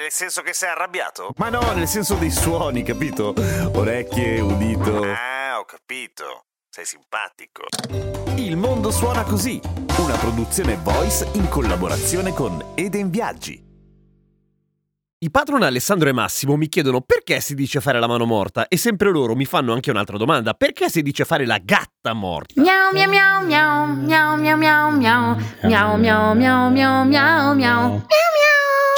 Nel senso che sei arrabbiato? Ma no, nel senso dei suoni, capito? Orecchie, udito. Ah, ho capito. Sei simpatico. Il mondo suona così, una produzione voice in collaborazione con Eden Viaggi. I patron Alessandro e Massimo mi chiedono perché si dice fare la mano morta e sempre loro mi fanno anche un'altra domanda, perché si dice fare la gatta morta? Miau miau miau miau miau miau miau miau miau miau miau miau miau miau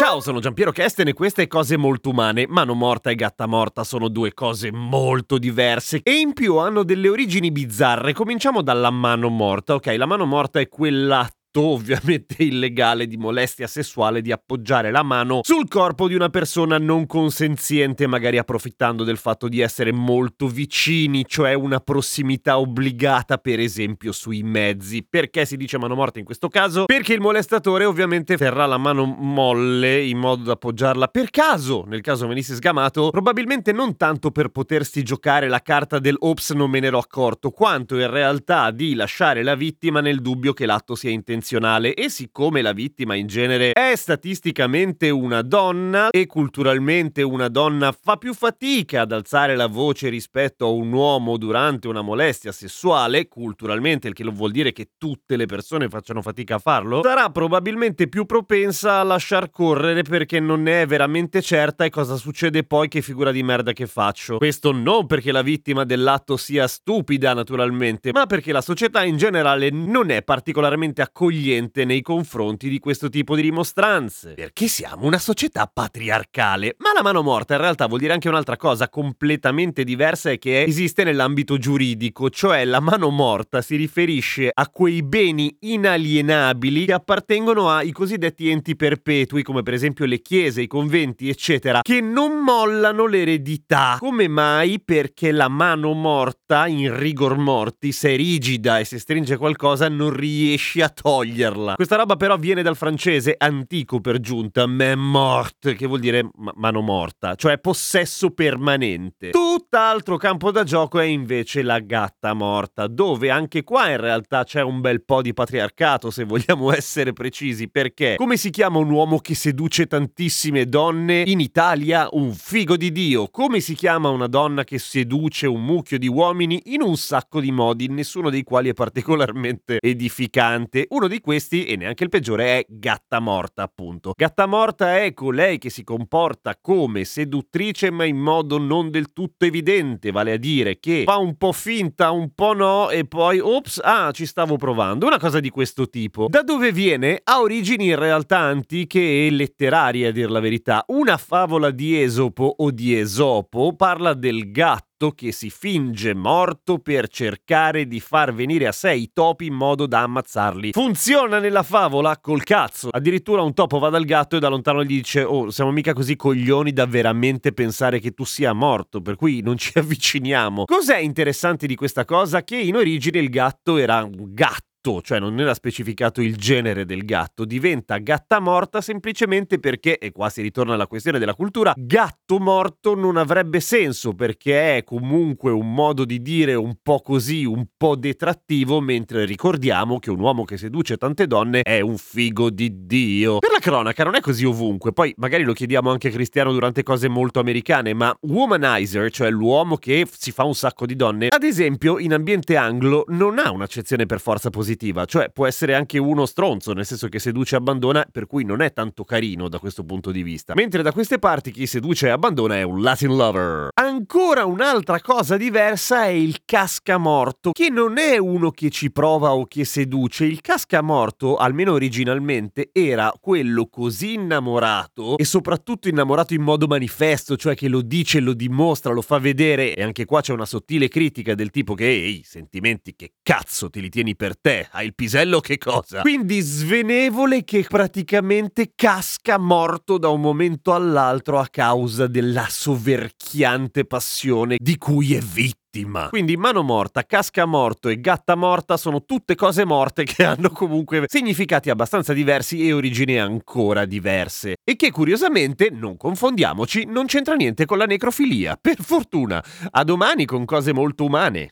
Ciao, sono Giampiero Kesten e queste cose molto umane. Mano morta e gatta morta sono due cose molto diverse e in più hanno delle origini bizzarre. Cominciamo dalla mano morta, ok? La mano morta è quella ovviamente illegale di molestia sessuale di appoggiare la mano sul corpo di una persona non consenziente, magari approfittando del fatto di essere molto vicini, cioè una prossimità obbligata, per esempio, sui mezzi. Perché si dice mano morta in questo caso? Perché il molestatore ovviamente terrà la mano molle in modo da appoggiarla per caso, nel caso venisse sgamato, probabilmente non tanto per potersi giocare la carta del ops non me ne ero accorto, quanto in realtà di lasciare la vittima nel dubbio che l'atto sia intenzionale intenzionale e siccome la vittima in genere è statisticamente una donna e culturalmente una donna fa più fatica ad alzare la voce rispetto a un uomo durante una molestia sessuale, culturalmente il che vuol dire che tutte le persone facciano fatica a farlo, sarà probabilmente più propensa a lasciar correre perché non ne è veramente certa e cosa succede poi che figura di merda che faccio. Questo non perché la vittima dell'atto sia stupida naturalmente, ma perché la società in generale non è particolarmente accogliente accogliente nei confronti di questo tipo di rimostranze. Perché siamo una società patriarcale. Ma la mano morta in realtà vuol dire anche un'altra cosa completamente diversa e che esiste nell'ambito giuridico, cioè la mano morta si riferisce a quei beni inalienabili che appartengono ai cosiddetti enti perpetui, come per esempio le chiese, i conventi, eccetera, che non mollano l'eredità. Come mai? Perché la mano morta, in rigor mortis, è rigida e se stringe qualcosa non riesci a togliere toglierla. Questa roba però viene dal francese antico per giunta, main morte, che vuol dire mano morta, cioè possesso permanente. Tutt'altro campo da gioco è invece la gatta morta, dove anche qua in realtà c'è un bel po' di patriarcato, se vogliamo essere precisi, perché come si chiama un uomo che seduce tantissime donne in Italia? Un figo di Dio. Come si chiama una donna che seduce un mucchio di uomini in un sacco di modi, nessuno dei quali è particolarmente edificante? Uno di questi, e neanche il peggiore, è Gatta Morta, appunto. Gatta Morta è colei che si comporta come seduttrice ma in modo non del tutto evidente, vale a dire che fa un po' finta, un po' no, e poi, ops, ah, ci stavo provando. Una cosa di questo tipo. Da dove viene? Ha origini in realtà antiche e letterarie, a dir la verità. Una favola di Esopo o di Esopo parla del gatto che si finge morto per cercare di far venire a sé i topi in modo da ammazzarli. Funziona nella favola? Col cazzo. Addirittura un topo va dal gatto e da lontano gli dice "Oh, siamo mica così coglioni da veramente pensare che tu sia morto, per cui non ci avviciniamo". Cos'è interessante di questa cosa? Che in origine il gatto era un gatto gatto, cioè non era specificato il genere del gatto, diventa gatta morta semplicemente perché, e qua si ritorna alla questione della cultura, gatto morto non avrebbe senso perché è comunque un modo di dire un po' così, un po' detrattivo, mentre ricordiamo che un uomo che seduce tante donne è un figo di Dio. Per la cronaca non è così ovunque, poi magari lo chiediamo anche a Cristiano durante cose molto americane, ma womanizer, cioè l'uomo che si fa un sacco di donne, ad esempio in ambiente anglo non ha un'accezione per forza positiva positiva, cioè può essere anche uno stronzo, nel senso che seduce e abbandona, per cui non è tanto carino da questo punto di vista. Mentre da queste parti chi seduce e abbandona è un Latin lover. Ancora un'altra cosa diversa è il cascamorto, che non è uno che ci prova o che seduce. Il cascamorto, almeno originalmente, era quello così innamorato e soprattutto innamorato in modo manifesto, cioè che lo dice, lo dimostra, lo fa vedere e anche qua c'è una sottile critica del tipo che ehi, sentimenti che cazzo te li tieni per te Ha il pisello che cosa? Quindi svenevole che praticamente casca morto da un momento all'altro a causa della soverchiante passione di cui è vittima. Quindi mano morta, casca morto e gatta morta sono tutte cose morte che hanno comunque significati abbastanza diversi e origini ancora diverse. E che curiosamente, non confondiamoci, non c'entra niente con la necrofilia. Per fortuna. A domani con cose molto umane.